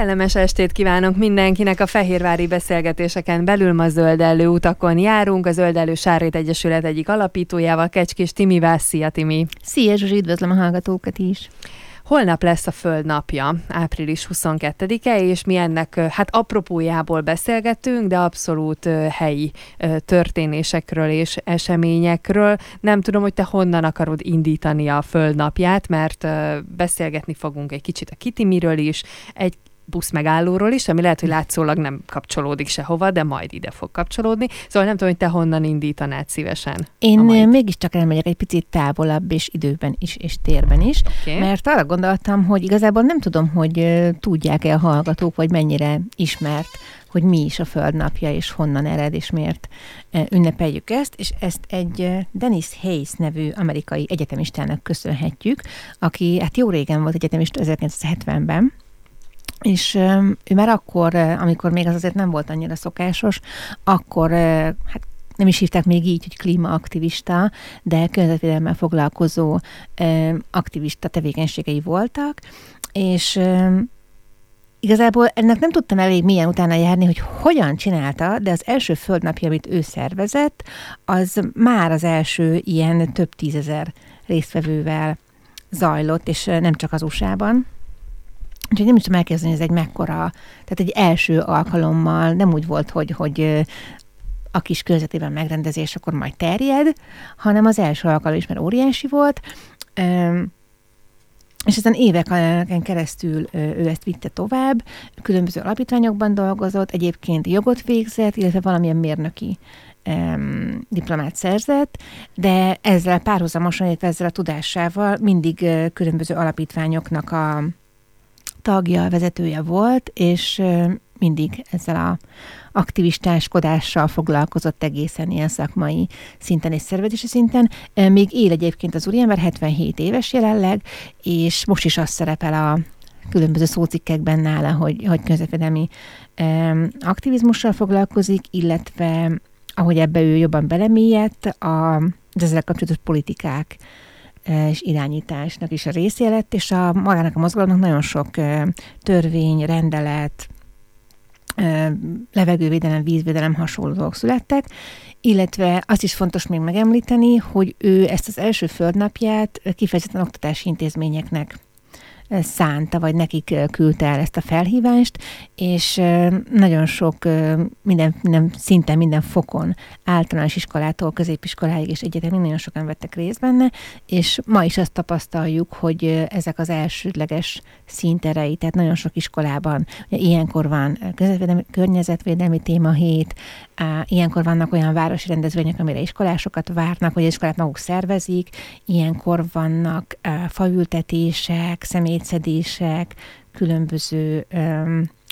Kellemes estét kívánok mindenkinek a Fehérvári beszélgetéseken belül ma zöldellő utakon járunk. A Zöldellő Sárét Egyesület egyik alapítójával, Kecskés Timivel. Szia Timi! Szia Zsuzsi, üdvözlöm a hallgatókat is! Holnap lesz a Föld napja, április 22-e, és mi ennek hát apropójából beszélgetünk, de abszolút helyi történésekről és eseményekről. Nem tudom, hogy te honnan akarod indítani a Föld napját, mert beszélgetni fogunk egy kicsit a Kitimiről is, egy buszmegállóról is, ami lehet, hogy látszólag nem kapcsolódik sehova, de majd ide fog kapcsolódni. Szóval nem tudom, hogy te honnan indítanád szívesen. Én mégiscsak elmegyek egy picit távolabb, és időben is, és térben is, okay. mert arra gondoltam, hogy igazából nem tudom, hogy tudják-e a hallgatók, vagy mennyire ismert hogy mi is a Földnapja, és honnan ered, és miért ünnepeljük ezt, és ezt egy Dennis Hayes nevű amerikai egyetemistának köszönhetjük, aki hát jó régen volt egyetemista 1970-ben, és ő már akkor, amikor még az azért nem volt annyira szokásos, akkor hát nem is hívták még így, hogy klímaaktivista, de környezetvédelemmel foglalkozó aktivista tevékenységei voltak, és igazából ennek nem tudtam elég milyen utána járni, hogy hogyan csinálta, de az első földnapja, amit ő szervezett, az már az első ilyen több tízezer résztvevővel zajlott, és nem csak az USA-ban. Úgyhogy nem is tudom elkezdeni, ez egy mekkora, tehát egy első alkalommal nem úgy volt, hogy, hogy a kis körzetében megrendezés akkor majd terjed, hanem az első alkalom is, mert óriási volt, és ezen éveken keresztül ő ezt vitte tovább, különböző alapítványokban dolgozott, egyébként jogot végzett, illetve valamilyen mérnöki um, diplomát szerzett, de ezzel párhuzamosan, illetve ezzel a tudásával mindig különböző alapítványoknak a tagja, vezetője volt, és mindig ezzel a aktivistáskodással foglalkozott egészen ilyen szakmai szinten és szervezési szinten. Még él egyébként az úriember, 77 éves jelenleg, és most is azt szerepel a különböző szócikkekben nála, hogy, hogy közvetlenemi aktivizmussal foglalkozik, illetve ahogy ebbe ő jobban belemélyedt, a, az ezzel kapcsolatos politikák és irányításnak is a részé lett, és a magának a mozgalomnak nagyon sok törvény, rendelet, levegővédelem, vízvédelem hasonló dolgok születtek, illetve azt is fontos még megemlíteni, hogy ő ezt az első földnapját kifejezetten oktatási intézményeknek szánta, vagy nekik küldte el ezt a felhívást, és nagyon sok, minden, minden szinten, minden fokon, általános iskolától középiskoláig és egyetemig nagyon sokan vettek részt benne, és ma is azt tapasztaljuk, hogy ezek az elsődleges szinterei, tehát nagyon sok iskolában, ugye ilyenkor van környezetvédelmi téma hét, ilyenkor vannak olyan városi rendezvények, amire iskolásokat várnak, vagy iskolát maguk szervezik, ilyenkor vannak faültetések, személy szétszedések, különböző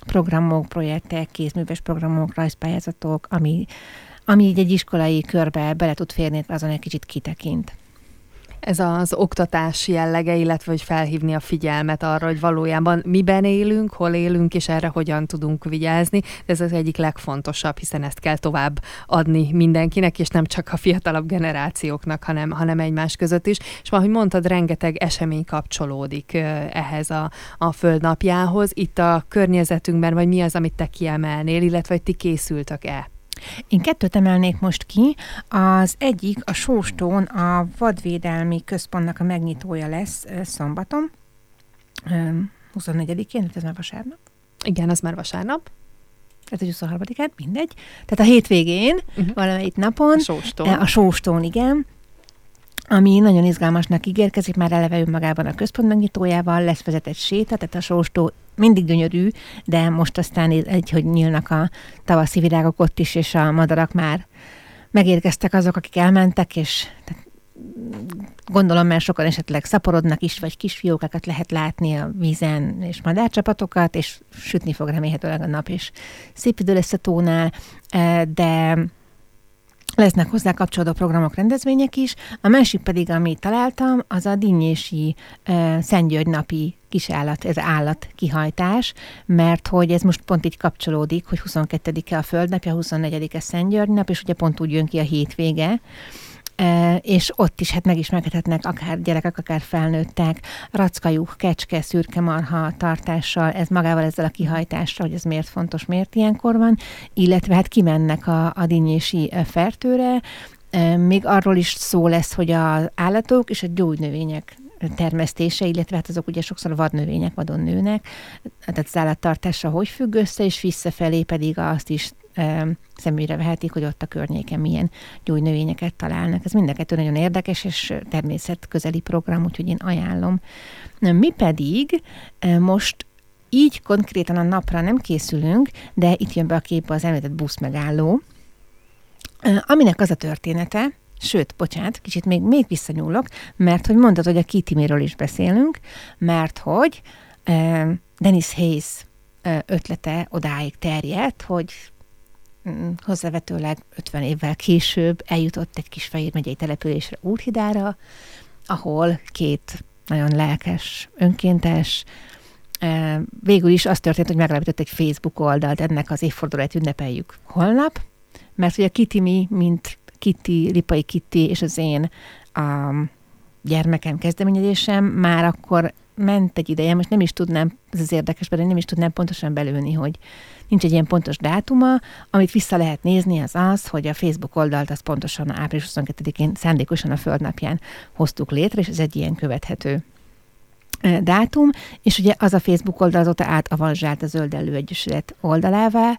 programok, projektek, kézműves programok, rajzpályázatok, ami, ami így egy iskolai körbe bele tud férni, azon egy kicsit kitekint ez az oktatás jellege, illetve hogy felhívni a figyelmet arra, hogy valójában miben élünk, hol élünk, és erre hogyan tudunk vigyázni. Ez az egyik legfontosabb, hiszen ezt kell tovább adni mindenkinek, és nem csak a fiatalabb generációknak, hanem, hanem egymás között is. És ahogy mondtad, rengeteg esemény kapcsolódik ehhez a, a földnapjához. Itt a környezetünkben, vagy mi az, amit te kiemelnél, illetve hogy ti készültök-e? Én kettőt emelnék most ki. Az egyik a Sóstón a vadvédelmi központnak a megnyitója lesz szombaton, 24-én, ez már vasárnap. Igen, az már vasárnap. Tehát, hogy 23-án, mindegy. Tehát a hétvégén, uh-huh. valamelyik napon. A Sóstón. A Sóstón, igen ami nagyon izgalmasnak ígérkezik, már eleve önmagában a központ megnyitójával, lesz vezetett séta, tehát a sóstó mindig gyönyörű, de most aztán egy, hogy nyílnak a tavaszi virágok ott is, és a madarak már megérkeztek azok, akik elmentek, és tehát gondolom, mert sokan esetleg szaporodnak is, vagy kisfiókákat lehet látni a vízen, és madárcsapatokat, és sütni fog remélhetőleg a nap, és szép idő lesz a tónál, eh, de Lesznek hozzá kapcsolódó programok, rendezvények is. A másik pedig, amit találtam, az a dinnyési uh, Szentgyörgy napi kisállat, ez állat kihajtás, mert hogy ez most pont így kapcsolódik, hogy 22-e a Földnapja, 24-e Szentgyörgy nap, és ugye pont úgy jön ki a hétvége, és ott is hát megismerkedhetnek akár gyerekek, akár felnőttek, rackajuk, kecske, szürke marha tartással, ez magával ezzel a kihajtással, hogy ez miért fontos, miért ilyenkor van, illetve hát kimennek a, a dinnyési fertőre, még arról is szó lesz, hogy az állatok és a gyógynövények termesztése, illetve hát azok ugye sokszor vadnövények vadon nőnek, tehát az állattartása hogy függ össze, és visszafelé pedig azt is szemügyre vehetik, hogy ott a környéken milyen gyógynövényeket találnak. Ez mind nagyon érdekes és természetközeli program, úgyhogy én ajánlom. Mi pedig most így konkrétan a napra nem készülünk, de itt jön be a képbe az említett buszmegálló, aminek az a története, Sőt, bocsánat, kicsit még, még visszanyúlok, mert hogy mondtad, hogy a Kitimiről is beszélünk, mert hogy uh, Dennis Hayes ötlete odáig terjedt, hogy hozzávetőleg 50 évvel később eljutott egy kis fehér megyei településre Úrhidára, ahol két nagyon lelkes, önkéntes, uh, végül is az történt, hogy megalapított egy Facebook oldalt, ennek az évfordulóját ünnepeljük holnap, mert hogy a Kitimi, mint Kitty, Lipai Kitty és az én a gyermekem kezdeményezésem már akkor ment egy ideje, most nem is tudnám, ez az érdekes, mert nem is tudnám pontosan belőni, hogy nincs egy ilyen pontos dátuma, amit vissza lehet nézni, az az, hogy a Facebook oldalt az pontosan április 22-én szándékosan a földnapján hoztuk létre, és ez egy ilyen követhető dátum, és ugye az a Facebook oldal azóta átavanzsált a Zöld Egyesület oldalává,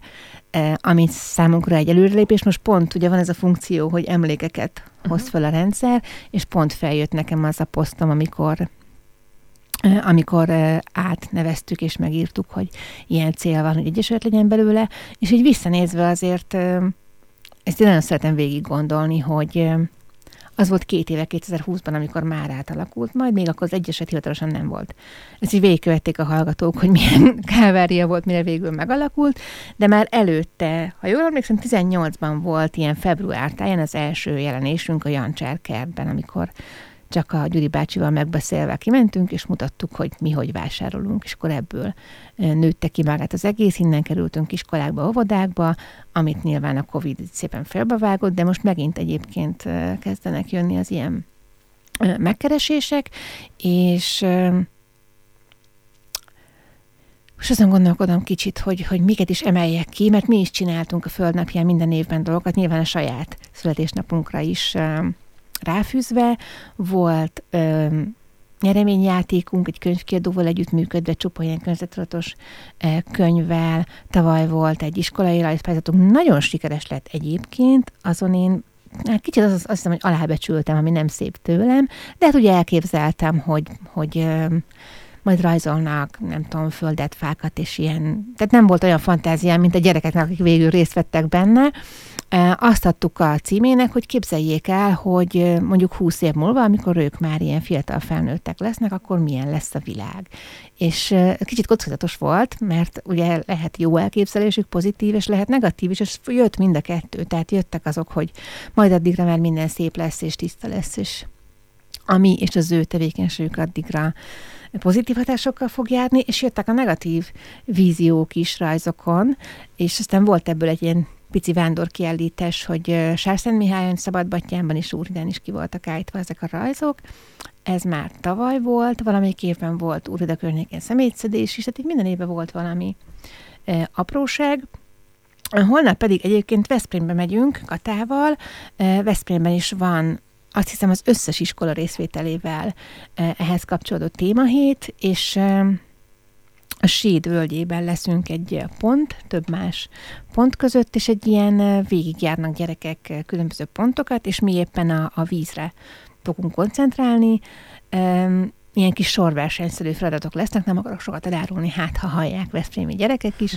ami számunkra egy előrelépés. Most pont ugye van ez a funkció, hogy emlékeket hoz fel a rendszer, és pont feljött nekem az a posztom, amikor amikor átneveztük és megírtuk, hogy ilyen cél van, hogy egyesület legyen belőle, és így visszanézve azért ezt én nagyon szeretem végig gondolni, hogy az volt két éve 2020-ban, amikor már átalakult, majd még akkor az egyeset hivatalosan nem volt. Ezt így végigkövették a hallgatók, hogy milyen kávária volt, mire végül megalakult, de már előtte, ha jól emlékszem, 18-ban volt ilyen február táján az első jelenésünk a Jancsár kertben, amikor csak a Gyuri bácsival megbeszélve kimentünk, és mutattuk, hogy mi hogy vásárolunk, és akkor ebből nőtte ki magát az egész, innen kerültünk iskolákba, óvodákba, amit nyilván a Covid szépen félbevágott, de most megint egyébként kezdenek jönni az ilyen megkeresések, és most azon gondolkodom kicsit, hogy, hogy miket is emeljek ki, mert mi is csináltunk a Földnapján minden évben dolgokat, nyilván a saját születésnapunkra is ráfűzve. Volt ö, nyereményjátékunk, egy könyvkiadóval együttműködve, csupa ilyen könyvzetulatos könyvvel. Tavaly volt egy iskolai rajzpályázatunk, nagyon sikeres lett egyébként, azon én hát kicsit az, azt hiszem, hogy alábecsültem, ami nem szép tőlem, de hát ugye elképzeltem, hogy, hogy majd rajzolnak, nem tudom, földet, fákat, és ilyen. Tehát nem volt olyan fantáziám, mint a gyerekeknek, akik végül részt vettek benne, azt adtuk a címének, hogy képzeljék el, hogy mondjuk 20 év múlva, amikor ők már ilyen fiatal felnőttek lesznek, akkor milyen lesz a világ. És kicsit kockázatos volt, mert ugye lehet jó elképzelésük, pozitív, és lehet negatív is, és jött mind a kettő. Tehát jöttek azok, hogy majd addigra már minden szép lesz, és tiszta lesz, és ami és az ő tevékenységük addigra pozitív hatásokkal fog járni, és jöttek a negatív víziók is rajzokon, és aztán volt ebből egy ilyen pici vándorkiállítás, hogy Sárszent Mihályon, Szabadbattyánban és Úridán is ki voltak állítva ezek a rajzok. Ez már tavaly volt, valamelyik évben volt Úrida környékén szemétszedés is, tehát így minden évben volt valami e, apróság. Holnap pedig egyébként Veszprémbe megyünk Katával. Veszprémben is van azt hiszem az összes iskola részvételével e, ehhez kapcsolódó témahét, és e, a Séd völgyében leszünk egy pont, több más pont között, és egy ilyen végigjárnak gyerekek különböző pontokat, és mi éppen a, a vízre fogunk koncentrálni. Ilyen kis sorversenyszerű feladatok lesznek, nem akarok sokat elárulni, hát ha hallják Veszprémi gyerekek is,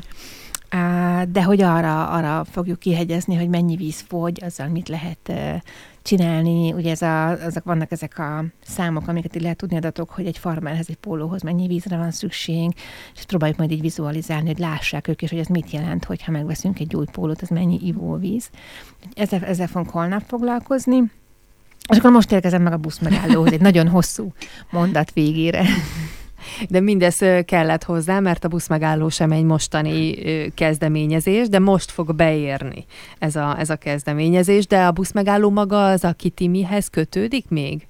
de hogy arra, arra fogjuk kihegyezni, hogy mennyi víz fogy, azzal mit lehet csinálni. Ugye ez a, azok vannak ezek a számok, amiket így lehet tudni adatok, hogy egy farmerhez, egy pólóhoz mennyi vízre van szükség, és ezt próbáljuk majd így vizualizálni, hogy lássák ők is, hogy ez mit jelent, hogyha megveszünk egy új pólót, ez mennyi ivóvíz. Ezzel, ezzel fogunk holnap foglalkozni. És akkor most érkezem meg a busz megállóhoz, egy nagyon hosszú mondat végére. De mindez kellett hozzá, mert a buszmegálló sem egy mostani kezdeményezés, de most fog beérni ez a, ez a kezdeményezés, de a buszmegálló maga az, aki Timihez kötődik még?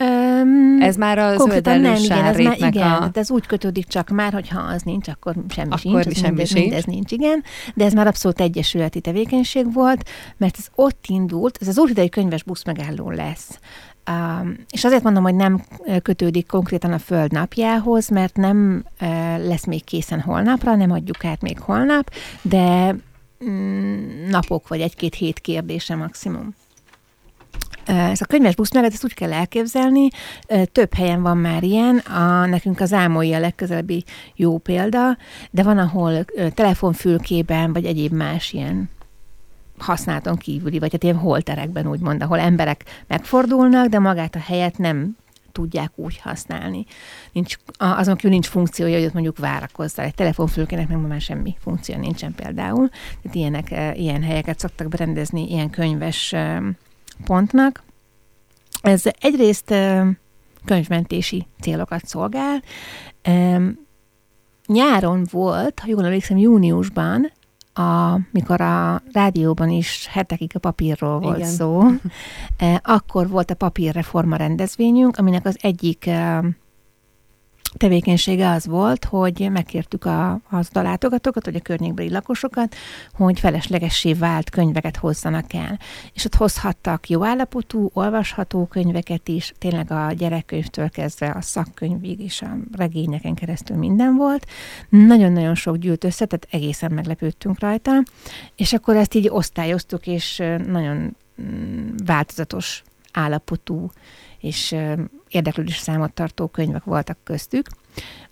Um, ez már az Konkrétan nem, igen, ez már, igen, a... ez úgy kötődik csak már, hogy ha az nincs, akkor semmi akkor sincs, semmi mindez, sincs. mindez nincs, igen, de ez már abszolút egyesületi tevékenység volt, mert ez ott indult, ez az úridei könyves busz megálló lesz. És azért mondom, hogy nem kötődik konkrétan a Föld napjához, mert nem lesz még készen holnapra, nem adjuk át még holnap, de mm, napok vagy egy-két hét kérdése maximum. Ez a könyves buszmenet, ezt úgy kell elképzelni, több helyen van már ilyen, a, nekünk az Ámolyi a legközelebbi jó példa, de van, ahol telefonfülkében, vagy egyéb más ilyen használaton kívüli, vagy hát ilyen holterekben úgymond, ahol emberek megfordulnak, de magát a helyet nem tudják úgy használni. Nincs, azon kívül nincs funkciója, hogy ott mondjuk várakozzál. Egy telefonfülkének meg már semmi funkció nincsen például. Tehát ilyenek, ilyen helyeket szoktak berendezni, ilyen könyves pontnak. Ez egyrészt könyvmentési célokat szolgál. Nyáron volt, ha jól emlékszem, júniusban, a, mikor a rádióban is hetekig a papírról volt Igen. szó, akkor volt a papírreforma rendezvényünk, aminek az egyik tevékenysége az volt, hogy megkértük a, az a látogatókat, vagy a környékbeli lakosokat, hogy feleslegessé vált könyveket hozzanak el. És ott hozhattak jó állapotú, olvasható könyveket is, tényleg a gyerekkönyvtől kezdve a szakkönyvig és a regényeken keresztül minden volt. Nagyon-nagyon sok gyűlt össze, tehát egészen meglepődtünk rajta, és akkor ezt így osztályoztuk, és nagyon mm, változatos állapotú és érdeklődés számot tartó könyvek voltak köztük.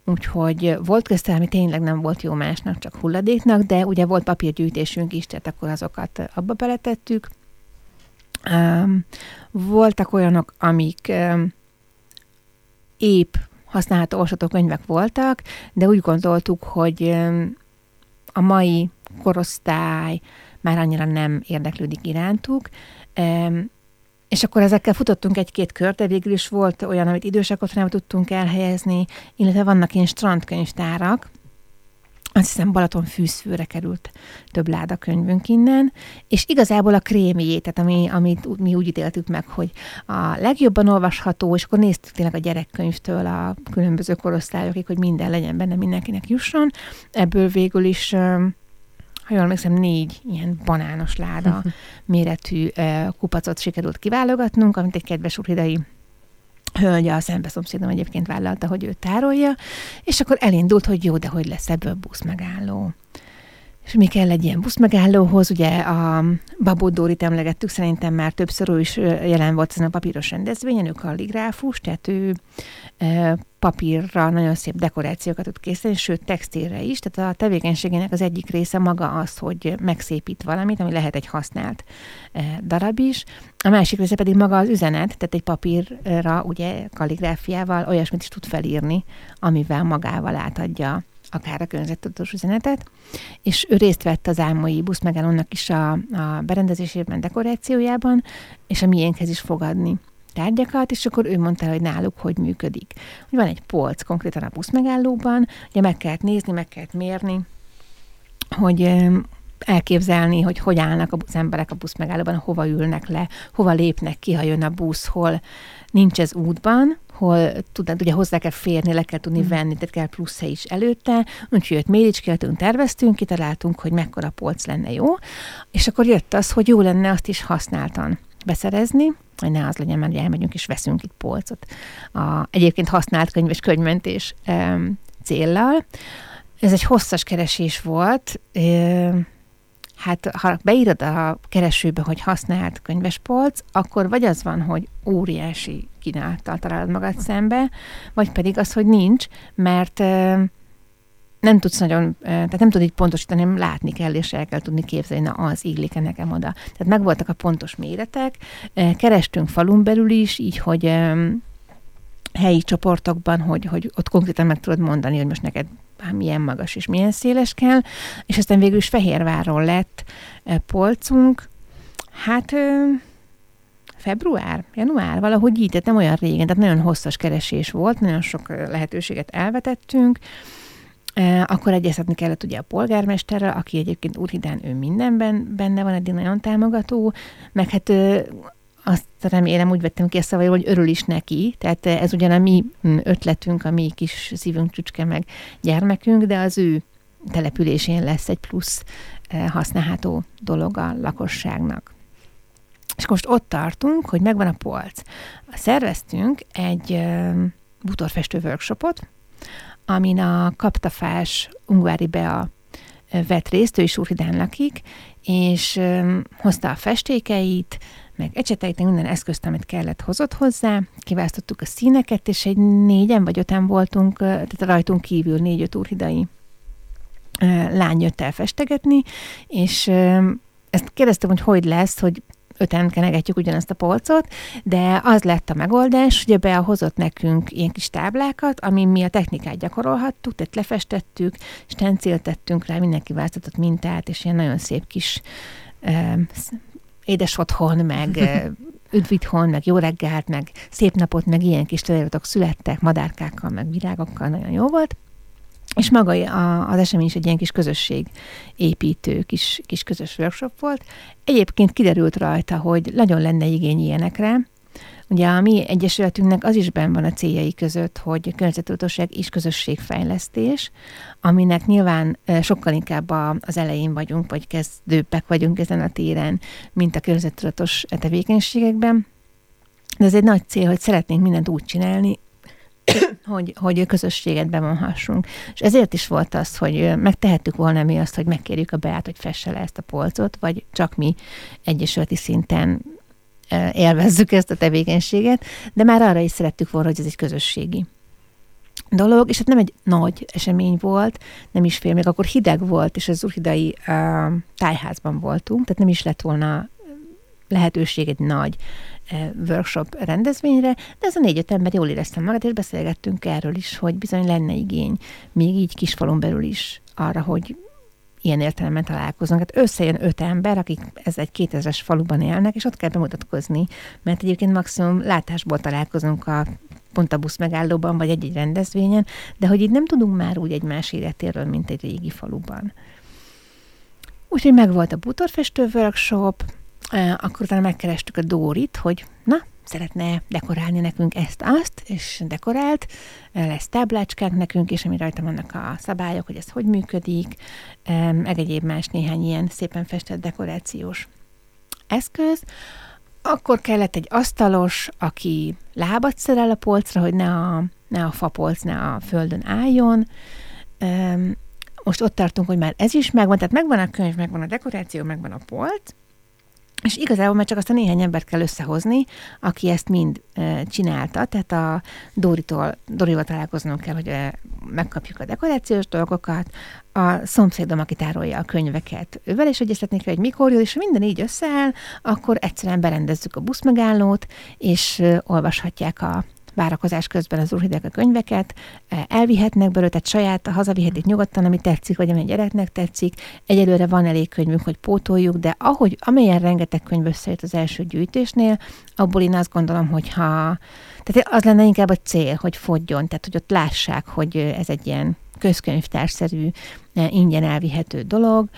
Úgyhogy volt közte, ami tényleg nem volt jó másnak, csak hulladéknak, de ugye volt papírgyűjtésünk is, tehát akkor azokat abba beletettük. Um, voltak olyanok, amik um, épp használható olvasható könyvek voltak, de úgy gondoltuk, hogy um, a mai korosztály már annyira nem érdeklődik irántuk, um, és akkor ezekkel futottunk egy-két kört, de végül is volt olyan, amit idősek otthonában tudtunk elhelyezni, illetve vannak ilyen strandkönyvtárak, azt hiszem Balaton fűszfőre került több láda könyvünk innen, és igazából a krémjé, tehát ami, amit mi úgy ítéltük meg, hogy a legjobban olvasható, és akkor néztük tényleg a gyerekkönyvtől a különböző korosztályokig, hogy minden legyen benne, mindenkinek jusson. Ebből végül is ha jól emlékszem, négy ilyen banános láda méretű kupacot sikerült kiválogatnunk, amit egy kedves urhidai hölgy, a szembeszomszédom egyébként vállalta, hogy ő tárolja, és akkor elindult, hogy jó, de hogy lesz ebből busz megálló. És mi kell egy ilyen buszmegállóhoz, ugye a Babó Dórit emlegettük, szerintem már többször ő is jelen volt ezen a papíros rendezvényen, ő kalligráfus, tehát ő papírra nagyon szép dekorációkat tud készíteni, sőt textilre is, tehát a tevékenységének az egyik része maga az, hogy megszépít valamit, ami lehet egy használt darab is, a másik része pedig maga az üzenet, tehát egy papírra ugye kalligráfiával olyasmit is tud felírni, amivel magával átadja akár a környezettudatos üzenetet, és ő részt vett az álmai buszmegállónak is a, a berendezésében, dekorációjában, és a miénkhez is fogadni tárgyakat, és akkor ő mondta, hogy náluk hogy működik. Hogy van egy polc konkrétan a buszmegállóban, ugye meg kellett nézni, meg kellett mérni, hogy elképzelni, hogy hogy állnak az emberek a buszmegállóban, hova ülnek le, hova lépnek ki, ha jön a busz, hol nincs ez útban, hol tudnád, ugye hozzá kell férni, le kell tudni mm. venni, tehát kell plusz hely is előtte, úgyhogy jött méricskéltünk, terveztünk, kitaláltunk, hogy mekkora polc lenne jó, és akkor jött az, hogy jó lenne azt is használtan beszerezni, hogy ne az legyen, mert elmegyünk és veszünk itt polcot. A, egyébként használt könyv és könyvmentés céllal. Ez egy hosszas keresés volt, hát ha beírod a keresőbe, hogy használt könyvespolc, akkor vagy az van, hogy óriási kínálattal találod magad szembe, vagy pedig az, hogy nincs, mert nem tudsz nagyon, tehát nem tudod így pontosítani, hanem látni kell, és el kell tudni képzelni, na az illik-e nekem oda. Tehát megvoltak a pontos méretek, kerestünk falun belül is, így, hogy helyi csoportokban, hogy, hogy ott konkrétan meg tudod mondani, hogy most neked milyen magas és milyen széles kell, és aztán végül is Fehérvárról lett polcunk. Hát február, január, valahogy így, tehát nem olyan régen, tehát nagyon hosszas keresés volt, nagyon sok lehetőséget elvetettünk, akkor egyeztetni kellett ugye a polgármesterrel, aki egyébként Úrhidán ő mindenben benne van, eddig nagyon támogató, meg hát azt remélem úgy vettem ki a szavai, hogy örül is neki, tehát ez ugyan a mi ötletünk, a mi kis szívünk csücske meg gyermekünk, de az ő településén lesz egy plusz használható dolog a lakosságnak. És most ott tartunk, hogy megvan a polc. Szerveztünk egy bútorfestő workshopot, amin a kaptafás Ungvári Bea vett részt, ő is Úrhidán lakik, és hozta a festékeit, meg ecseteit, meg minden eszközt, amit kellett, hozott hozzá, kiválasztottuk a színeket, és egy négyen vagy öten voltunk, tehát rajtunk kívül négy-öt úrhidai lány jött el festegetni, és ezt kérdeztem, hogy hogy lesz, hogy öten kenegetjük ugyanazt a polcot, de az lett a megoldás, hogy be hozott nekünk ilyen kis táblákat, amin mi a technikát gyakorolhattuk, tehát lefestettük, stencéltettünk rá, mindenki változott mintát, és ilyen nagyon szép kis édes otthon, meg üdvitthon, meg jó reggelt, meg szép napot, meg ilyen kis feliratok születtek, madárkákkal, meg virágokkal, nagyon jó volt. És maga az esemény is egy ilyen kis közösség építő, kis, kis közös workshop volt. Egyébként kiderült rajta, hogy nagyon lenne igény ilyenekre. Ugye a mi egyesületünknek az is benn van a céljai között, hogy a környezettudatosság és közösségfejlesztés, aminek nyilván sokkal inkább az elején vagyunk, vagy kezdőbbek vagyunk ezen a téren, mint a környezettudatos tevékenységekben. De ez egy nagy cél, hogy szeretnénk mindent úgy csinálni, hogy, hogy közösséget bevonhassunk. És ezért is volt az, hogy megtehettük volna mi azt, hogy megkérjük a Beát, hogy fesse le ezt a polcot, vagy csak mi egyesületi szinten élvezzük ezt a tevékenységet, de már arra is szerettük volna, hogy ez egy közösségi dolog, és hát nem egy nagy esemény volt, nem is fél, még akkor hideg volt, és az urhidai uh, tájházban voltunk, tehát nem is lett volna lehetőség egy nagy workshop rendezvényre, de ez a négy-öt ember jól éreztem magát, és beszélgettünk erről is, hogy bizony lenne igény, még így kisfalon belül is arra, hogy ilyen értelemben találkozunk. Hát összejön öt ember, akik ez egy 2000-es faluban élnek, és ott kell bemutatkozni, mert egyébként maximum látásból találkozunk a pont a busz megállóban, vagy egy-egy rendezvényen, de hogy itt nem tudunk már úgy egymás életéről, mint egy régi faluban. Úgyhogy megvolt a bútorfestő workshop, akkor utána megkerestük a Dórit, hogy na, szeretne dekorálni nekünk ezt-azt, és dekorált, lesz táblácskák nekünk, és ami rajta vannak a szabályok, hogy ez hogy működik, meg egyéb más néhány ilyen szépen festett dekorációs eszköz. Akkor kellett egy asztalos, aki lábat szerel a polcra, hogy ne a, ne a fapolc, ne a földön álljon. Most ott tartunk, hogy már ez is megvan, tehát megvan a könyv, megvan a dekoráció, megvan a polc, és igazából már csak azt a néhány embert kell összehozni, aki ezt mind e, csinálta, tehát a Doritól, Dorival találkoznunk kell, hogy e, megkapjuk a dekorációs dolgokat, a szomszédom, aki tárolja a könyveket, ővel is egyeztetni kell, hogy mikor jön, és ha minden így összeáll, akkor egyszerűen berendezzük a buszmegállót, és e, olvashatják a várakozás közben az úrhidek a könyveket, e, elvihetnek belőle, tehát saját hazavihetik nyugodtan, ami tetszik, vagy ami a gyereknek tetszik. Egyelőre van elég könyvünk, hogy pótoljuk, de ahogy, amelyen rengeteg könyv összejött az első gyűjtésnél, abból én azt gondolom, hogy ha, tehát az lenne inkább a cél, hogy fogjon, tehát hogy ott lássák, hogy ez egy ilyen közkönyvtárszerű, e, ingyen elvihető dolog.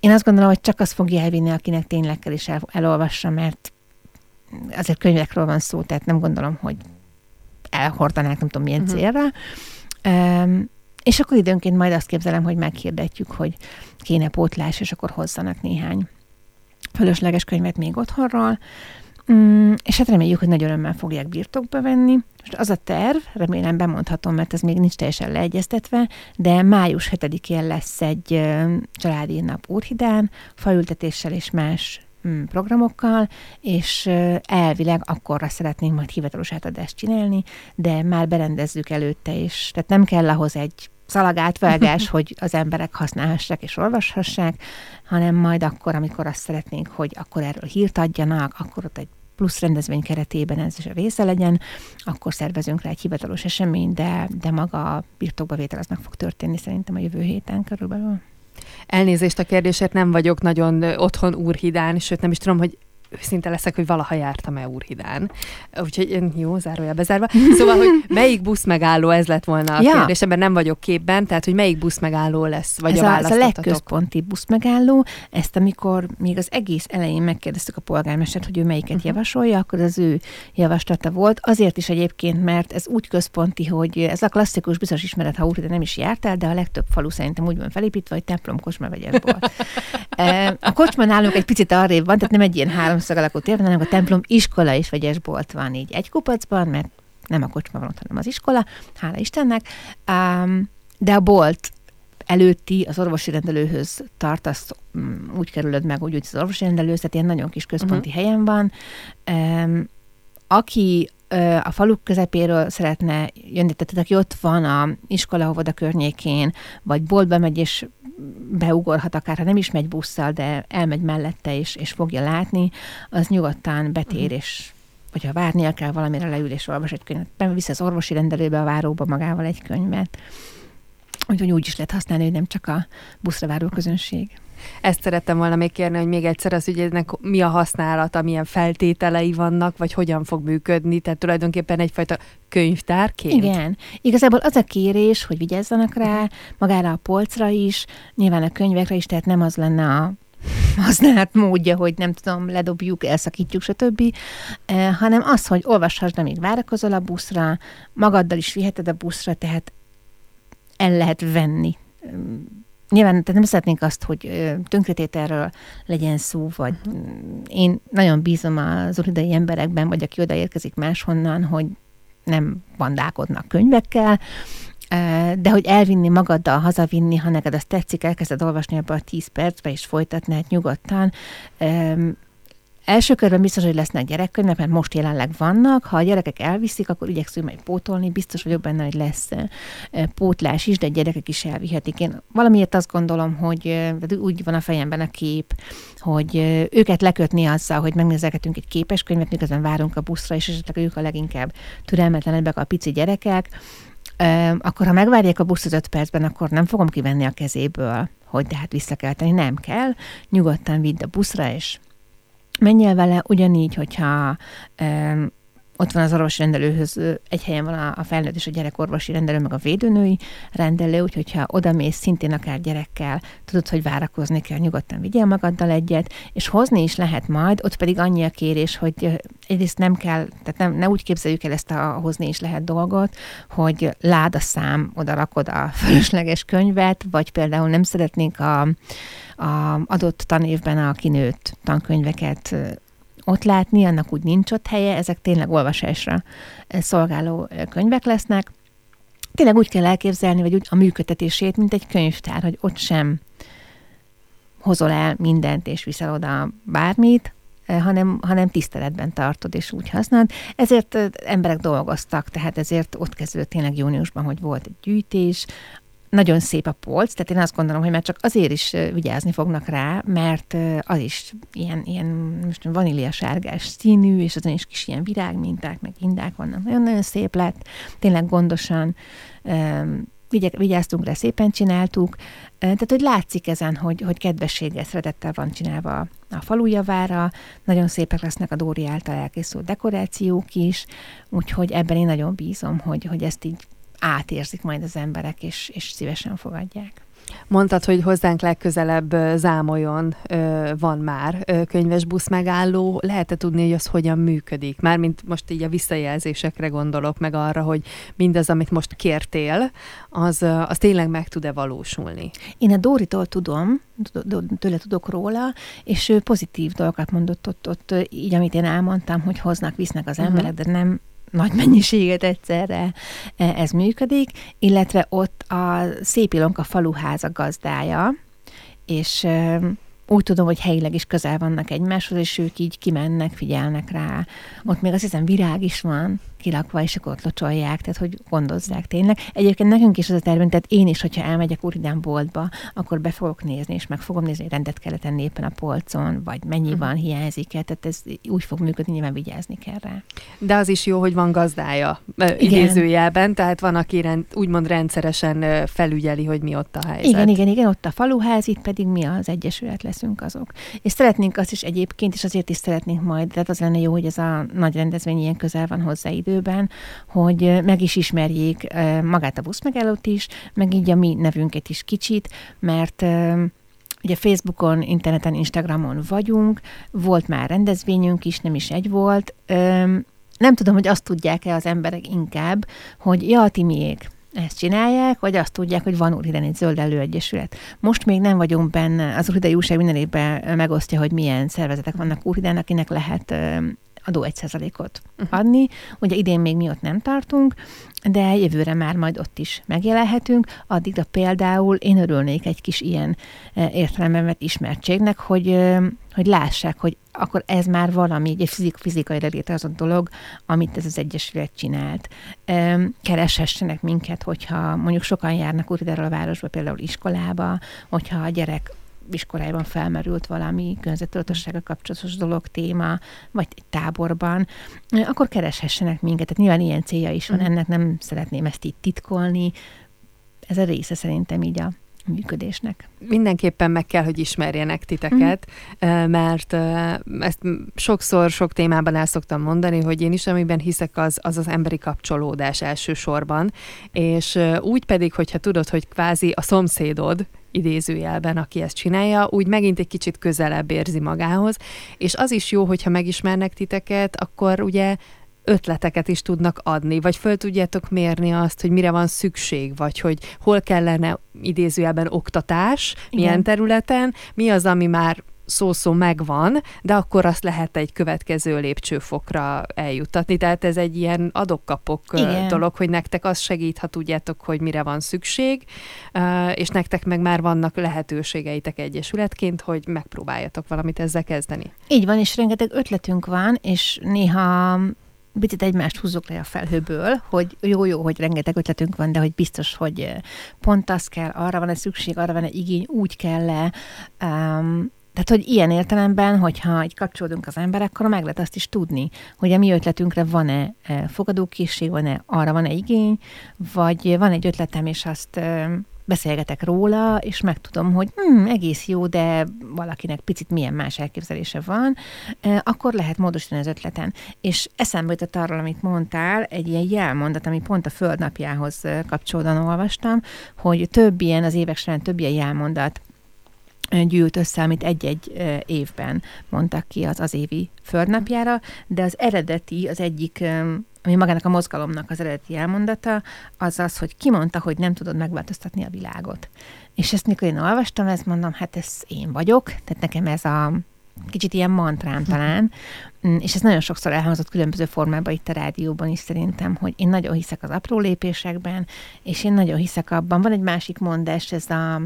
Én azt gondolom, hogy csak az fogja elvinni, akinek tényleg kell is el, elolvassa, mert azért könyvekről van szó, tehát nem gondolom, hogy elhordanák, nem tudom milyen uh-huh. célra. Um, és akkor időnként majd azt képzelem, hogy meghirdetjük, hogy kéne pótlás, és akkor hozzanak néhány fölösleges könyvet még otthonról. Mm, és hát reméljük, hogy nagy örömmel fogják birtokba venni. Most az a terv, remélem bemondhatom, mert ez még nincs teljesen leegyeztetve, de május 7-én lesz egy családi nap Úrhidán, faültetéssel és más programokkal, és elvileg akkorra szeretnénk majd hivatalos átadást csinálni, de már berendezzük előtte is. Tehát nem kell ahhoz egy szalagátvágás, hogy az emberek használhassák és olvashassák, hanem majd akkor, amikor azt szeretnénk, hogy akkor erről hírt adjanak, akkor ott egy plusz rendezvény keretében ez is a része legyen, akkor szervezünk rá egy hivatalos esemény, de, de maga a birtokba vétel az meg fog történni szerintem a jövő héten körülbelül. Elnézést a kérdésért, nem vagyok nagyon otthon úrhidán, sőt nem is tudom, hogy őszinte leszek, hogy valaha jártam-e Úrhidán. Úgyhogy jó, zárója bezárva. Szóval, hogy melyik busz megálló, ez lett volna a ja. kérdés, ebben nem vagyok képben, tehát, hogy melyik busz megálló lesz, vagy ez a, a Ez a legközponti busz megálló, ezt amikor még az egész elején megkérdeztük a polgármestert, hogy ő melyiket uh-huh. javasolja, akkor az ő javaslata volt. Azért is egyébként, mert ez úgy központi, hogy ez a klasszikus biztos ismeret, ha Úrhidán nem is jártál, de a legtöbb falu szerintem úgy van felépítve, hogy templom, kocsma, vegyesbolt. a kocsma nálunk egy picit arrébb van, tehát nem egy ilyen háromszög alakú tér, hanem a templom iskola is vegyesbolt van így egy kupacban, mert nem a kocsma van ott, hanem az iskola, hála Istennek. Um, de a bolt előtti az orvosi rendelőhöz tartasz, mm, úgy kerülöd meg, úgy, úgy az orvosi rendelőhöz, tehát ilyen nagyon kis központi uh-huh. helyen van. Um, aki a falu közepéről szeretne jönni, tehát aki ott van a iskola, a környékén, vagy boltba megy, és beugorhat akár, ha nem is megy busszal, de elmegy mellette, és, és fogja látni, az nyugodtan betér, uh-huh. és hogyha várnia kell valamire leül és olvas egy könyvet, bevisz az orvosi rendelőbe, a váróba magával egy könyvet. Úgyhogy úgy is lehet használni, hogy nem csak a buszra váró közönség. Ezt szerettem volna még kérni, hogy még egyszer az ügyednek mi a használata, milyen feltételei vannak, vagy hogyan fog működni, tehát tulajdonképpen egyfajta könyvtárként. Igen. Igazából az a kérés, hogy vigyázzanak rá, magára a polcra is, nyilván a könyvekre is, tehát nem az lenne a használat módja, hogy nem tudom, ledobjuk, elszakítjuk, stb., eh, hanem az, hogy olvashasd, amíg várakozol a buszra, magaddal is viheted a buszra, tehát el lehet venni nyilván tehát nem szeretnénk azt, hogy tönkretételről legyen szó, vagy uh-huh. én nagyon bízom az uridai emberekben, vagy aki odaérkezik máshonnan, hogy nem vandálkodnak könyvekkel, de hogy elvinni magaddal, hazavinni, ha neked azt tetszik, elkezded olvasni abban a 10 percbe, és folytatni, hát nyugodtan, Első körben biztos, hogy lesznek gyerekkönyvek, mert most jelenleg vannak. Ha a gyerekek elviszik, akkor igyekszünk majd pótolni. Biztos vagyok benne, hogy lesz pótlás is, de gyerekek is elvihetik. Én valamiért azt gondolom, hogy úgy van a fejemben a kép, hogy őket lekötni azzal, hogy megnézelgetünk egy képes könyvet, miközben várunk a buszra, és esetleg ők a leginkább türelmetlenebbek a pici gyerekek, akkor ha megvárják a buszt az öt percben, akkor nem fogom kivenni a kezéből, hogy de hát vissza kell tenni. Nem kell, nyugodtan vidd a buszra, és menjél vele, ugyanígy, hogyha um, ott van az orvosi rendelőhöz, egy helyen van a, a felnőtt és a gyerekorvosi rendelő, meg a védőnői rendelő, úgyhogy ha oda mész szintén akár gyerekkel, tudod, hogy várakozni kell, nyugodtan vigyél magaddal egyet, és hozni is lehet majd, ott pedig annyi a kérés, hogy egyrészt nem kell, tehát nem, ne úgy képzeljük el ezt a hozni is lehet dolgot, hogy ládaszám oda rakod a fölösleges könyvet, vagy például nem szeretnénk a, a adott tanévben a kinőtt tankönyveket ott látni, annak úgy nincs ott helye, ezek tényleg olvasásra szolgáló könyvek lesznek. Tényleg úgy kell elképzelni, vagy úgy a működtetését, mint egy könyvtár, hogy ott sem hozol el mindent, és viszel oda bármit, hanem, hanem tiszteletben tartod, és úgy használod. Ezért emberek dolgoztak, tehát ezért ott kezdődött tényleg júniusban, hogy volt egy gyűjtés, nagyon szép a polc, tehát én azt gondolom, hogy már csak azért is vigyázni fognak rá, mert az is ilyen, ilyen most vanília sárgás színű, és azon is kis ilyen virágminták, meg indák vannak. Nagyon-nagyon szép lett, tényleg gondosan vigyáztunk rá, szépen csináltuk, tehát hogy látszik ezen, hogy, hogy kedvességgel, szeretettel van csinálva a falujavára, nagyon szépek lesznek a Dóri által elkészült dekorációk is, úgyhogy ebben én nagyon bízom, hogy, hogy ezt így átérzik majd az emberek, és, és szívesen fogadják. Mondtad, hogy hozzánk legközelebb Zámolyon van már könyves busz megálló. Lehet-e tudni, hogy az hogyan működik? Mármint most így a visszajelzésekre gondolok, meg arra, hogy mindaz, amit most kértél, az, az tényleg meg tud-e valósulni? Én a Dóritól tudom, tőle tudok róla, és ő pozitív dolgokat mondott ott, ott így, amit én elmondtam, hogy hoznak, visznek az uh-huh. emberek, de nem nagy mennyiséget egyszerre e, ez működik, illetve ott a Szép Ilonka faluháza gazdája, és úgy tudom, hogy helyileg is közel vannak egymáshoz, és ők így kimennek, figyelnek rá. Ott még azt hiszem virág is van, kilakva, és akkor ott locsolják, tehát hogy gondozzák tényleg. Egyébként nekünk is az a tervünk, tehát én is, hogyha elmegyek Uridán boltba, akkor be fogok nézni, és meg fogom nézni, hogy rendet kell tenni éppen a polcon, vagy mennyi uh-huh. van, hiányzik -e, tehát ez úgy fog működni, nyilván vigyázni kell rá. De az is jó, hogy van gazdája Igen. idézőjelben, tehát van, aki rend, úgymond rendszeresen felügyeli, hogy mi ott a helyzet. Igen, igen, igen, ott a faluház, itt pedig mi az Egyesület leszünk azok. És szeretnénk azt is egyébként, és azért is szeretnénk majd, tehát az lenne jó, hogy ez a nagy rendezvény ilyen közel van hozzá időben, hogy meg is ismerjék magát a buszmegállót is, meg így a mi nevünket is kicsit, mert Ugye Facebookon, interneten, Instagramon vagyunk, volt már rendezvényünk is, nem is egy volt. Nem tudom, hogy azt tudják-e az emberek inkább, hogy ja, a timiék, ezt csinálják, vagy azt tudják, hogy van Úrhiden egy zöld előegyesület. Most még nem vagyunk benne, az Úrhidai újság minden évben megosztja, hogy milyen szervezetek vannak Úrhiden, akinek lehet adó 1%-ot uh-huh. adni. Ugye idén még mi ott nem tartunk, de jövőre már majd ott is megjelenhetünk. Addigra például én örülnék egy kis ilyen értelemben vett ismertségnek, hogy, hogy lássák, hogy akkor ez már valami, egy fizik, fizikai létrehozott dolog, amit ez az Egyesület csinált. Kereshessenek minket, hogyha mondjuk sokan járnak útidáról a városba, például iskolába, hogyha a gyerek iskolájában felmerült valami környezettudatossága kapcsolatos dolog, téma, vagy egy táborban, akkor kereshessenek minket. Tehát nyilván ilyen célja is van, mm. ennek nem szeretném ezt itt titkolni. Ez a része szerintem így a működésnek. Mindenképpen meg kell, hogy ismerjenek titeket, mm. mert ezt sokszor, sok témában el szoktam mondani, hogy én is, amiben hiszek, az az, az emberi kapcsolódás elsősorban, és úgy pedig, hogyha tudod, hogy kvázi a szomszédod, idézőjelben, aki ezt csinálja, úgy megint egy kicsit közelebb érzi magához, és az is jó, hogyha megismernek titeket, akkor ugye ötleteket is tudnak adni, vagy föl tudjátok mérni azt, hogy mire van szükség, vagy hogy hol kellene idézőjelben oktatás, Igen. milyen területen, mi az, ami már szó-szó megvan, de akkor azt lehet egy következő lépcsőfokra eljutatni. Tehát ez egy ilyen adokkapok Igen. dolog, hogy nektek az segít, ha tudjátok, hogy mire van szükség, és nektek meg már vannak lehetőségeitek egyesületként, hogy megpróbáljatok valamit ezzel kezdeni. Így van, és rengeteg ötletünk van, és néha picit egymást húzzuk le a felhőből, hogy jó-jó, hogy rengeteg ötletünk van, de hogy biztos, hogy pont az kell, arra van-e szükség, arra van-e igény, úgy kell-e, um, tehát, hogy ilyen értelemben, hogyha egy kapcsolódunk az emberekkel, meg lehet azt is tudni, hogy a mi ötletünkre van-e e, fogadókészség, van-e, arra van-e igény, vagy van egy ötletem, és azt e, beszélgetek róla, és megtudom, hogy hm, egész jó, de valakinek picit milyen más elképzelése van, e, akkor lehet módosítani az ötleten. És eszembe jutott arról, amit mondtál, egy ilyen jelmondat, ami pont a földnapjához kapcsolódóan olvastam, hogy több ilyen, az évek során több ilyen jelmondat gyűlt össze, amit egy-egy évben mondtak ki az az évi földnapjára, de az eredeti, az egyik, ami magának a mozgalomnak az eredeti elmondata, az az, hogy kimondta, hogy nem tudod megváltoztatni a világot. És ezt mikor én olvastam, ezt mondom, hát ez én vagyok, tehát nekem ez a kicsit ilyen mantrám talán, mm, és ez nagyon sokszor elhangzott különböző formában itt a rádióban is szerintem, hogy én nagyon hiszek az apró lépésekben, és én nagyon hiszek abban. Van egy másik mondás, ez a,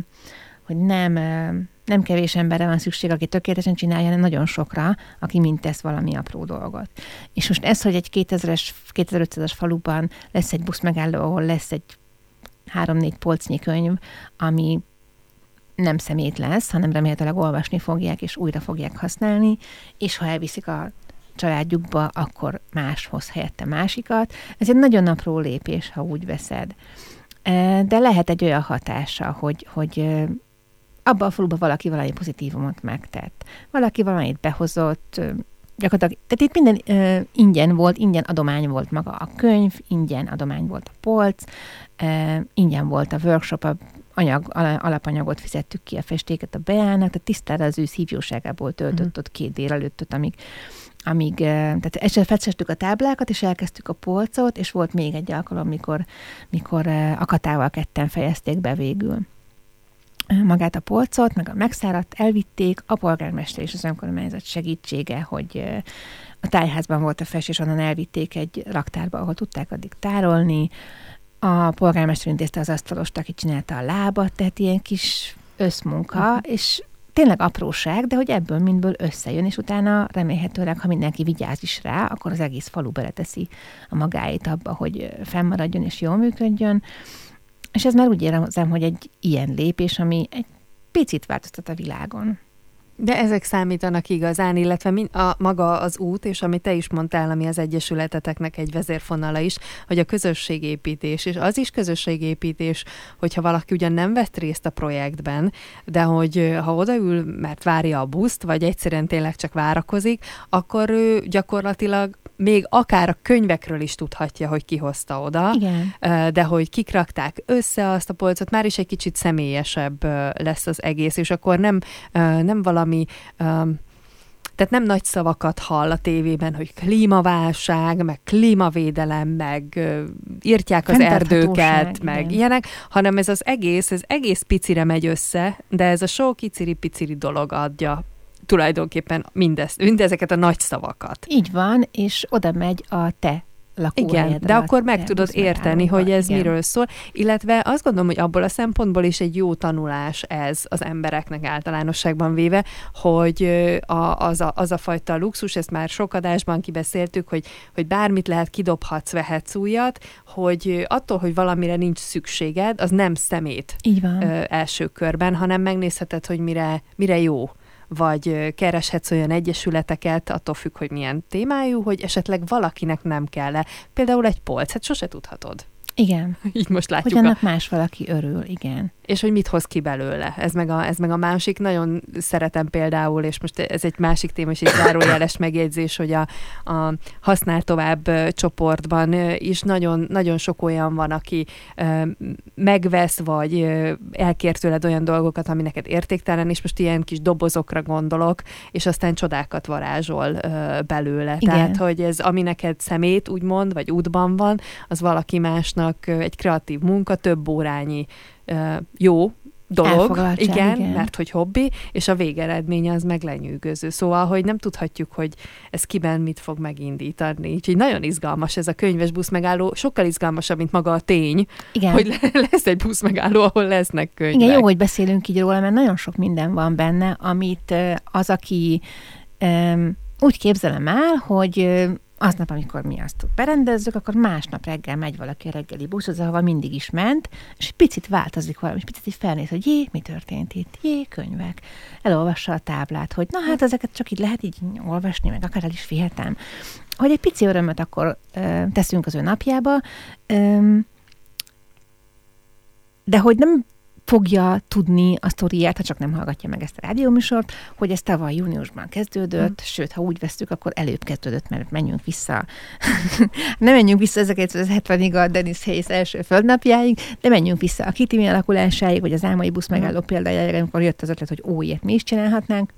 hogy nem nem kevés emberre van szükség, aki tökéletesen csinálja, hanem nagyon sokra, aki mind tesz valami apró dolgot. És most ez, hogy egy 2000-es, 2500-as faluban lesz egy buszmegálló, ahol lesz egy három-négy polcnyi könyv, ami nem szemét lesz, hanem remélhetőleg olvasni fogják, és újra fogják használni, és ha elviszik a családjukba, akkor más hoz helyette másikat. Ez egy nagyon apró lépés, ha úgy veszed. De lehet egy olyan hatása, hogy, hogy abban a faluban valaki valami pozitívumot megtett. Valaki valamit behozott, gyakorlatilag, tehát itt minden uh, ingyen volt, ingyen adomány volt maga a könyv, ingyen adomány volt a polc, uh, ingyen volt a workshop, a anyag, alapanyagot fizettük ki, a festéket a beállnak, tehát tisztára az ő szívjóságából töltött mm. ott két délelőttöt, amíg amíg, tehát festestük a táblákat, és elkezdtük a polcot, és volt még egy alkalom, mikor, mikor akatával ketten fejezték be végül magát a polcot, meg a megszáradt elvitték, a polgármester és az önkormányzat segítsége, hogy a tájházban volt a festés, onnan elvitték egy raktárba, ahol tudták addig tárolni. A polgármester intézte az asztalost, aki csinálta a lábat, tehát ilyen kis összmunka, uh-huh. és tényleg apróság, de hogy ebből mindből összejön, és utána remélhetőleg, ha mindenki vigyáz is rá, akkor az egész falu beleteszi a magáit abba, hogy fennmaradjon és jól működjön. És ez már úgy érzem, hogy egy ilyen lépés, ami egy picit változtat a világon. De ezek számítanak igazán, illetve min, a, maga az út, és amit te is mondtál, ami az egyesületeteknek egy vezérfonala is, hogy a közösségépítés, és az is közösségépítés, hogyha valaki ugyan nem vett részt a projektben, de hogy ha odaül, mert várja a buszt, vagy egyszerűen tényleg csak várakozik, akkor ő gyakorlatilag még akár a könyvekről is tudhatja, hogy ki hozta oda, Igen. de hogy kik rakták össze azt a polcot, már is egy kicsit személyesebb lesz az egész, és akkor nem, nem valami tehát nem nagy szavakat hall a tévében, hogy klímaválság, meg klímavédelem, meg uh, írtják az erdőket, meg igen. ilyenek, hanem ez az egész, ez egész picire megy össze, de ez a sok kiciri-piciri dolog adja tulajdonképpen mindezt, mindezeket a nagy szavakat. Így van, és oda megy a te igen, de akkor meg tudod érteni, hogy ez igen. miről szól, illetve azt gondolom, hogy abból a szempontból is egy jó tanulás ez az embereknek általánosságban véve, hogy a, az, a, az a fajta luxus, ezt már sok adásban kibeszéltük, hogy, hogy bármit lehet, kidobhatsz, vehetsz újat, hogy attól, hogy valamire nincs szükséged, az nem szemét Így van. Ö, első körben, hanem megnézheted, hogy mire, mire jó vagy kereshetsz olyan egyesületeket, attól függ, hogy milyen témájú, hogy esetleg valakinek nem kell -e. Például egy polc, hát sose tudhatod. Igen. Így most látjuk. Hogy annak a... más valaki örül, igen és hogy mit hoz ki belőle. Ez meg, a, ez meg a másik. Nagyon szeretem például, és most ez egy másik téma, és egy zárójeles megjegyzés, hogy a, a használ tovább csoportban is nagyon, nagyon sok olyan van, aki megvesz, vagy elkér tőled olyan dolgokat, ami neked értéktelen, és most ilyen kis dobozokra gondolok, és aztán csodákat varázsol belőle. Igen. Tehát, hogy ez, ami neked szemét, úgymond, vagy útban van, az valaki másnak egy kreatív munka, több órányi jó dolog, igen, igen, mert hogy hobbi, és a végeredménye az meg lenyűgöző. Szóval, hogy nem tudhatjuk, hogy ez kiben mit fog megindítani. Úgyhogy nagyon izgalmas ez a könyves busz megálló, sokkal izgalmasabb, mint maga a tény, igen. hogy lesz egy busz megálló, ahol lesznek könyvek. Igen, jó, hogy beszélünk így róla, mert nagyon sok minden van benne, amit az, aki um, úgy képzelem el, hogy aznap, amikor mi azt berendezzük, akkor másnap reggel megy valaki a reggeli buszhoz, ahova mindig is ment, és picit változik valami, és picit így felnéz, hogy jé, mi történt itt, jé, könyvek. Elolvassa a táblát, hogy na hát ezeket csak így lehet így olvasni, meg akár el is vihetem. Hogy egy pici örömöt akkor ö, teszünk az ő napjába, ö, de hogy nem fogja tudni a sztoriát, ha csak nem hallgatja meg ezt a rádióműsort, hogy ez tavaly júniusban kezdődött, mm. sőt, ha úgy vesztük, akkor előbb kezdődött, mert menjünk vissza. nem menjünk vissza 1970-ig a Dennis Hayes első földnapjáig, de menjünk vissza a Kitimi alakulásáig, vagy az álmai busz megálló mm. példájára, amikor jött az ötlet, hogy ó, ilyet mi is csinálhatnánk.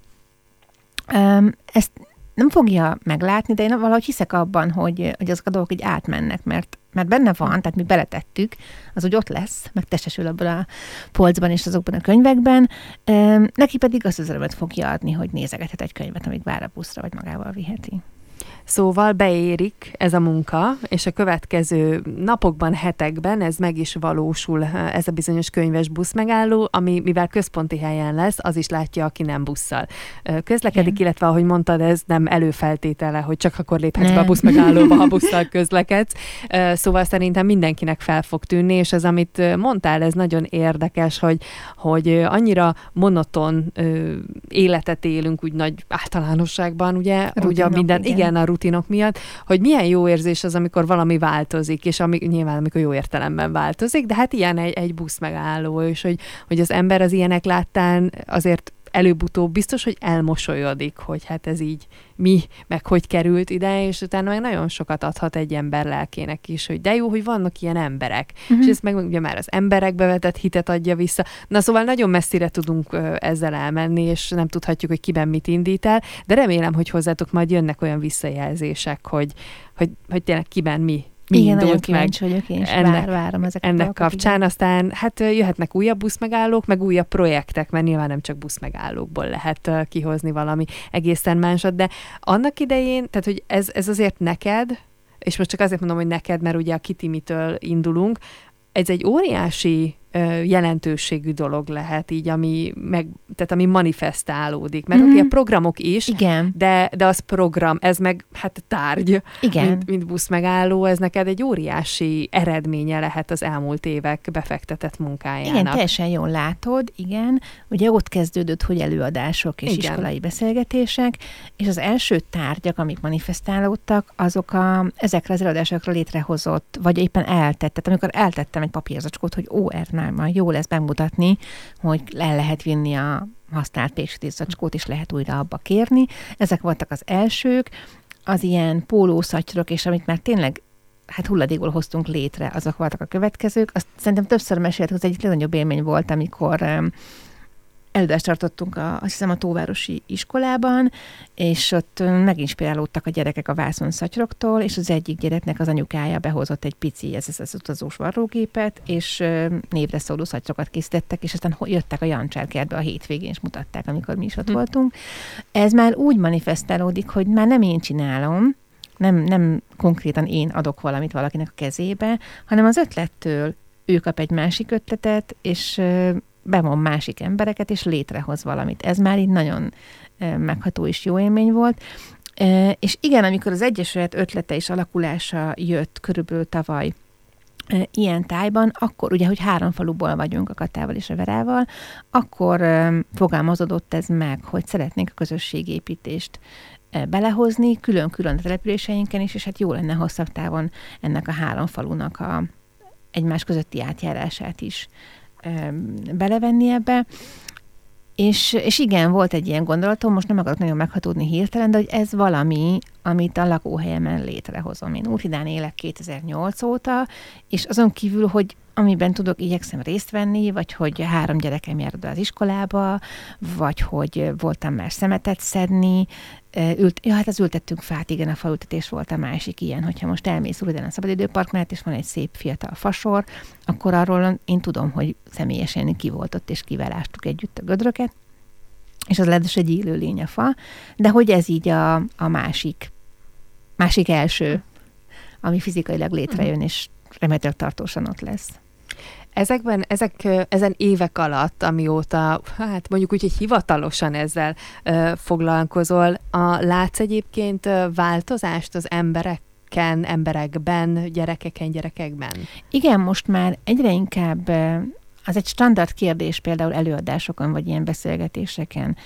Um, ezt nem fogja meglátni, de én valahogy hiszek abban, hogy, hogy azok a dolgok így átmennek, mert, mert benne van, tehát mi beletettük, az úgy ott lesz, meg testesül abban a polcban és azokban a könyvekben, neki pedig azt az örömet fogja adni, hogy nézegethet egy könyvet, amíg vár a buszra, vagy magával viheti. Szóval beérik ez a munka, és a következő napokban, hetekben ez meg is valósul, ez a bizonyos könyves busz megálló, ami mivel központi helyen lesz, az is látja, aki nem busszal közlekedik, Igen. illetve ahogy mondtad, ez nem előfeltétele, hogy csak akkor léphetsz be a busz megállóba, ha busszal közlekedsz. Szóval szerintem mindenkinek fel fog tűnni, és ez, amit mondtál, ez nagyon érdekes, hogy, hogy annyira monoton életet élünk úgy nagy általánosságban, ugye, Rutinok, ugye minden, igen, igen a rutinok miatt, hogy milyen jó érzés az, amikor valami változik, és ami, nyilván amikor jó értelemben változik, de hát ilyen egy, egy busz megálló, és hogy, hogy az ember az ilyenek láttán azért előbb-utóbb biztos, hogy elmosolyodik, hogy hát ez így mi, meg hogy került ide, és utána meg nagyon sokat adhat egy ember lelkének is, hogy de jó, hogy vannak ilyen emberek. Uh-huh. És ezt meg ugye már az emberekbe vetett hitet adja vissza. Na szóval nagyon messzire tudunk ö, ezzel elmenni, és nem tudhatjuk, hogy kiben mit indít el, de remélem, hogy hozzátok majd jönnek olyan visszajelzések, hogy, hogy, hogy tényleg kiben mi Igen, indult meg vagyok, én is ennek, vár, várom ezeket ennek kapcsán. Igen. Aztán hát jöhetnek újabb buszmegállók, meg újabb projektek, mert nyilván nem csak buszmegállókból lehet kihozni valami egészen másod, de annak idején, tehát hogy ez, ez azért neked, és most csak azért mondom, hogy neked, mert ugye a Kitimitől indulunk, ez egy óriási jelentőségű dolog lehet, így, ami, meg, tehát ami manifestálódik. Mert mm-hmm. oké, a programok is, Igen. De, de az program, ez meg hát tárgy, Igen. Mint, mint buszmegálló, ez neked egy óriási eredménye lehet az elmúlt évek befektetett munkájának. Igen, teljesen jól látod, igen. Ugye ott kezdődött, hogy előadások és igen. iskolai beszélgetések, és az első tárgyak, amik manifestálódtak, azok a, ezekre az előadásokra létrehozott, vagy éppen eltett. Tehát amikor eltettem egy papírzacskót, hogy ó, már jó lesz bemutatni, hogy el lehet vinni a használt péksütés és lehet újra abba kérni. Ezek voltak az elsők, az ilyen pólószatyrok, és amit már tényleg hát hulladékból hoztunk létre, azok voltak a következők. Azt szerintem többször meséltek, az egyik legnagyobb élmény volt, amikor előadást tartottunk a, azt hiszem a Tóvárosi iskolában, és ott meginspirálódtak a gyerekek a vászon szatyroktól, és az egyik gyereknek az anyukája behozott egy pici, ez, ez az utazós varrógépet, és névre szóló szatyrokat készítettek, és aztán jöttek a Jancsár kertbe a hétvégén, és mutatták, amikor mi is ott hm. voltunk. Ez már úgy manifestálódik, hogy már nem én csinálom, nem, nem konkrétan én adok valamit valakinek a kezébe, hanem az ötlettől ő kap egy másik ötletet, és bevon másik embereket, és létrehoz valamit. Ez már így nagyon megható és jó élmény volt. És igen, amikor az Egyesület ötlete és alakulása jött körülbelül tavaly ilyen tájban, akkor ugye, hogy három faluból vagyunk a Katával és a Verával, akkor fogalmazódott ez meg, hogy szeretnénk a közösségépítést belehozni, külön-külön a településeinken is, és hát jó lenne hosszabb távon ennek a három falunak a egymás közötti átjárását is belevenni ebbe. És, és igen, volt egy ilyen gondolatom, most nem akarok nagyon meghatódni hirtelen, de hogy ez valami, amit a lakóhelyemen létrehozom. Én Úrhidán élek 2008 óta, és azon kívül, hogy amiben tudok, igyekszem részt venni, vagy hogy három gyerekem jár az iskolába, vagy hogy voltam már szemetet szedni, Ült, ja, hát az ültettünk fát, igen, a faültetés volt a másik ilyen, hogyha most elmész Urudán a szabadidőpark mellett, és van egy szép fiatal fasor, akkor arról én tudom, hogy személyesen ki volt ott, és kivel ástuk együtt a gödröket, és az lehet egy élő lény a fa, de hogy ez így a, a másik, másik első, ami fizikailag létrejön, és remélhetőleg tartósan ott lesz. Ezekben, ezek, ezen évek alatt, amióta, hát mondjuk úgy, hogy hivatalosan ezzel ö, foglalkozol, a, látsz egyébként változást az emberek embereken, emberekben, gyerekeken, gyerekekben? Igen, most már egyre inkább az egy standard kérdés például előadásokon, vagy ilyen beszélgetéseken,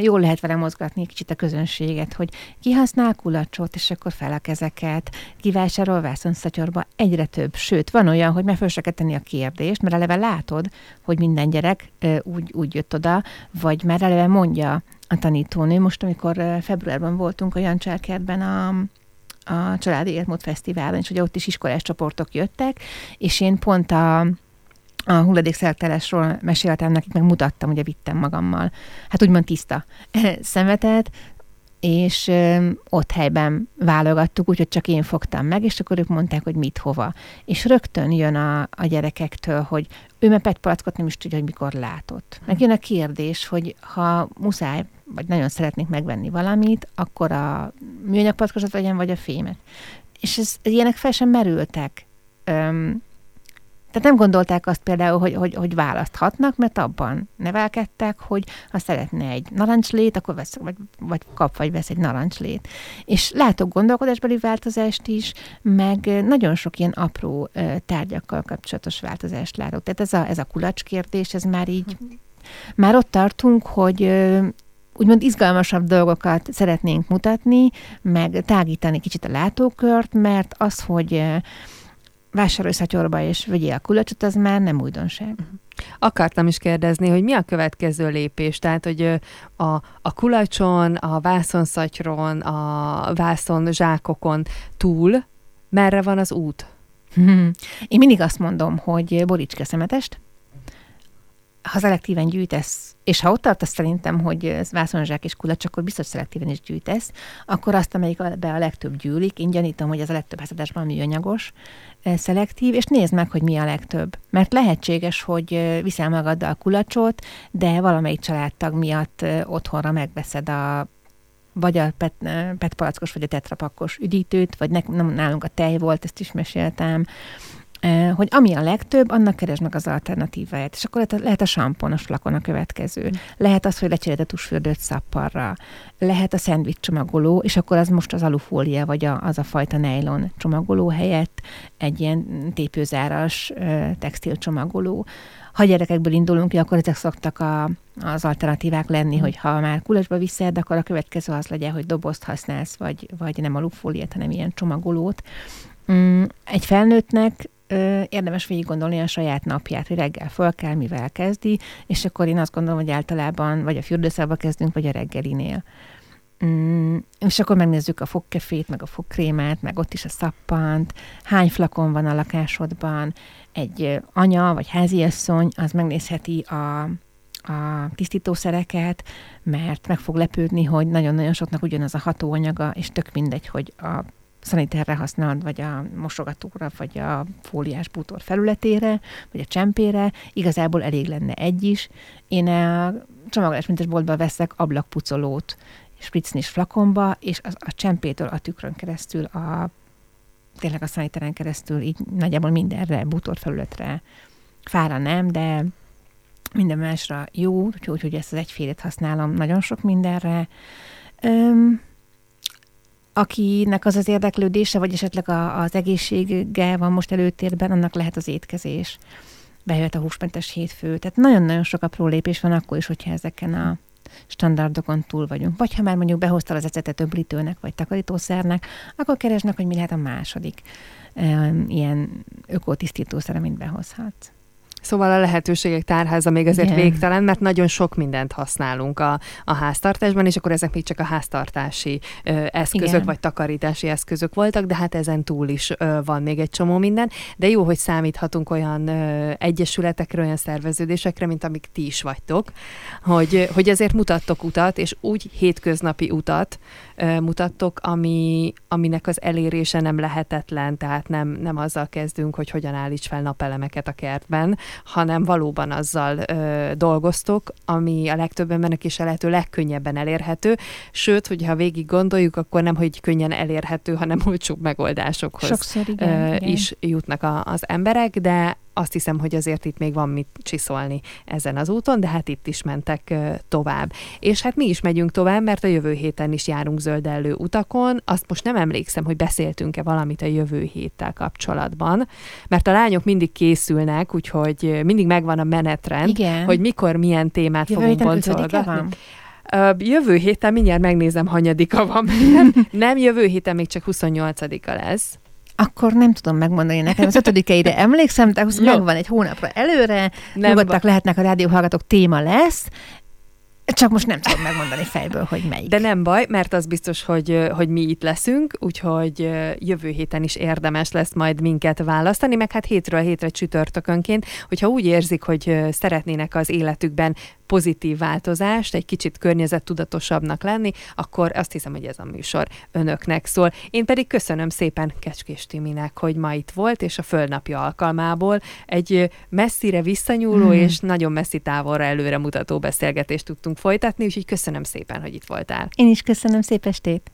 jól lehet vele mozgatni kicsit a közönséget, hogy ki használ kulacsot, és akkor fel a kezeket, ki vásárol vászonszatyorba, egyre több. Sőt, van olyan, hogy meg fel kell tenni a kérdést, mert eleve látod, hogy minden gyerek úgy, úgy jött oda, vagy már eleve mondja a tanítónő. Most, amikor februárban voltunk a Jancsárkertben a, a Családi Életmód Fesztiválon, és ugye ott is iskolás csoportok jöttek, és én pont a a hulladékszertelásról meséltem nekik, meg mutattam, ugye vittem magammal, hát úgymond tiszta szemetet, és ott helyben válogattuk, úgyhogy csak én fogtam meg, és akkor ők mondták, hogy mit, hova. És rögtön jön a, a gyerekektől, hogy ő mert petpalackot nem is tudja, hogy mikor látott. Meg jön a kérdés, hogy ha muszáj, vagy nagyon szeretnék megvenni valamit, akkor a műanyag palackosat vagy a fémet. És ez, ilyenek fel sem merültek. Öm, tehát nem gondolták azt például, hogy, hogy, hogy választhatnak, mert abban nevelkedtek, hogy ha szeretne egy narancslét, akkor vesz, vagy, vagy kap, vagy vesz egy narancslét. És látok gondolkodásbeli változást is, meg nagyon sok ilyen apró tárgyakkal kapcsolatos változást látok. Tehát ez a, ez a kulacs kérdés, ez már így, már ott tartunk, hogy úgymond izgalmasabb dolgokat szeretnénk mutatni, meg tágítani kicsit a látókört, mert az, hogy vásárolj szatyorba és vegyél a kulacsot, az már nem újdonság. Mhm. Akartam is kérdezni, hogy mi a következő lépés? Tehát, hogy a, a kulacson, a vászonszatyron, a vászon zsákokon túl merre van az út? Én mindig azt mondom, hogy boríts szemetest, ha szelektíven gyűjtesz, és ha ott tartasz szerintem, hogy vászonzsák és kulacs, akkor biztos szelektíven is gyűjtesz, akkor azt, amelyik be a legtöbb gyűlik, én gyanítom, hogy ez a legtöbb házadásban műanyagos, eh, szelektív, és nézd meg, hogy mi a legtöbb. Mert lehetséges, hogy eh, viszel magaddal a kulacsot, de valamelyik családtag miatt eh, otthonra megveszed a vagy a pet, petpalackos, vagy a tetrapakkos üdítőt, vagy ne, nem, nálunk a tej volt, ezt is meséltem, hogy ami a legtöbb, annak keresd meg az alternatíváját. És akkor lehet a, lehet a samponos flakon a következő. Mm. Lehet az, hogy lecseréled a tusfürdőt szapparra. Lehet a szendvics csomagoló, és akkor az most az alufólia, vagy a, az a fajta nylon csomagoló helyett egy ilyen tépőzáras textil csomagoló. Ha gyerekekből indulunk ki, akkor ezek szoktak a, az alternatívák lenni, mm. hogy ha már kulcsba viszed, akkor a következő az legyen, hogy dobozt használsz, vagy, vagy nem alufóliát, hanem ilyen csomagolót. Mm, egy felnőttnek ö, érdemes végig gondolni a saját napját, hogy reggel föl kell, mivel kezdi, és akkor én azt gondolom, hogy általában vagy a fürdőszába kezdünk, vagy a reggelinél. Mm, és akkor megnézzük a fogkefét, meg a fogkrémet, meg ott is a szappant, hány flakon van a lakásodban, egy anya vagy háziasszony, az megnézheti a, a tisztítószereket, mert meg fog lepődni, hogy nagyon-nagyon soknak ugyanaz a hatóanyaga, és tök mindegy, hogy a szaniterre használod, vagy a mosogatóra, vagy a fóliás bútor felületére, vagy a csempére, igazából elég lenne egy is. Én a csomagolásmentes boltba veszek ablakpucolót, spritznis flakonba, és az, a csempétől a tükrön keresztül, a, tényleg a szaniteren keresztül, így nagyjából mindenre, bútorfelületre, fára nem, de minden másra jó, úgyhogy hogy ezt az egyfélét használom nagyon sok mindenre. Öm, akinek az az érdeklődése, vagy esetleg a, az egészsége van most előtérben, annak lehet az étkezés. Bejöhet a húsmentes hétfő. Tehát nagyon-nagyon sok apró lépés van akkor is, hogyha ezeken a standardokon túl vagyunk. Vagy ha már mondjuk behoztál az ecetet öblítőnek, vagy takarítószernek, akkor keresnek, hogy mi lehet a második ilyen ökotisztítószer, amit behozhatsz. Szóval a lehetőségek tárháza még azért Igen. végtelen, mert nagyon sok mindent használunk a, a háztartásban, és akkor ezek még csak a háztartási ö, eszközök, Igen. vagy takarítási eszközök voltak, de hát ezen túl is ö, van még egy csomó minden. De jó, hogy számíthatunk olyan ö, egyesületekre, olyan szerveződésekre, mint amik ti is vagytok, hogy, hogy ezért mutattok utat, és úgy hétköznapi utat mutattok, ami, aminek az elérése nem lehetetlen, tehát nem, nem azzal kezdünk, hogy hogyan állíts fel napelemeket a kertben, hanem valóban azzal ö, dolgoztok, ami a legtöbb embernek is a lehető legkönnyebben elérhető, sőt, hogyha végig gondoljuk, akkor nem, hogy könnyen elérhető, hanem olcsóbb megoldásokhoz Sokszor, igen, ö, igen. is jutnak a, az emberek, de azt hiszem, hogy azért itt még van mit csiszolni ezen az úton, de hát itt is mentek tovább. És hát mi is megyünk tovább, mert a jövő héten is járunk zöldellő utakon. Azt most nem emlékszem, hogy beszéltünk-e valamit a jövő héttel kapcsolatban, mert a lányok mindig készülnek, úgyhogy mindig megvan a menetrend, Igen. hogy mikor milyen témát jövő fogunk boncolgatni. Jövő héten mindjárt megnézem, hanyadika van. nem, jövő héten még csak 28-a lesz akkor nem tudom megmondani nekem. Az ötödikeire emlékszem, de megvan egy hónapra előre, nem nyugodtak lehetnek a rádióhallgatók, téma lesz, csak most nem tudom megmondani fejből, hogy melyik. De nem baj, mert az biztos, hogy, hogy mi itt leszünk, úgyhogy jövő héten is érdemes lesz majd minket választani, meg hát hétről hétre csütörtökönként, hogyha úgy érzik, hogy szeretnének az életükben pozitív változást, egy kicsit környezettudatosabbnak lenni, akkor azt hiszem, hogy ez a műsor önöknek szól. Én pedig köszönöm szépen Kecskés Timinek, hogy ma itt volt, és a fölnapja alkalmából egy messzire visszanyúló mm. és nagyon messzi távolra előre mutató beszélgetést tudtunk folytatni, úgyhogy köszönöm szépen, hogy itt voltál. Én is köszönöm, szép estét!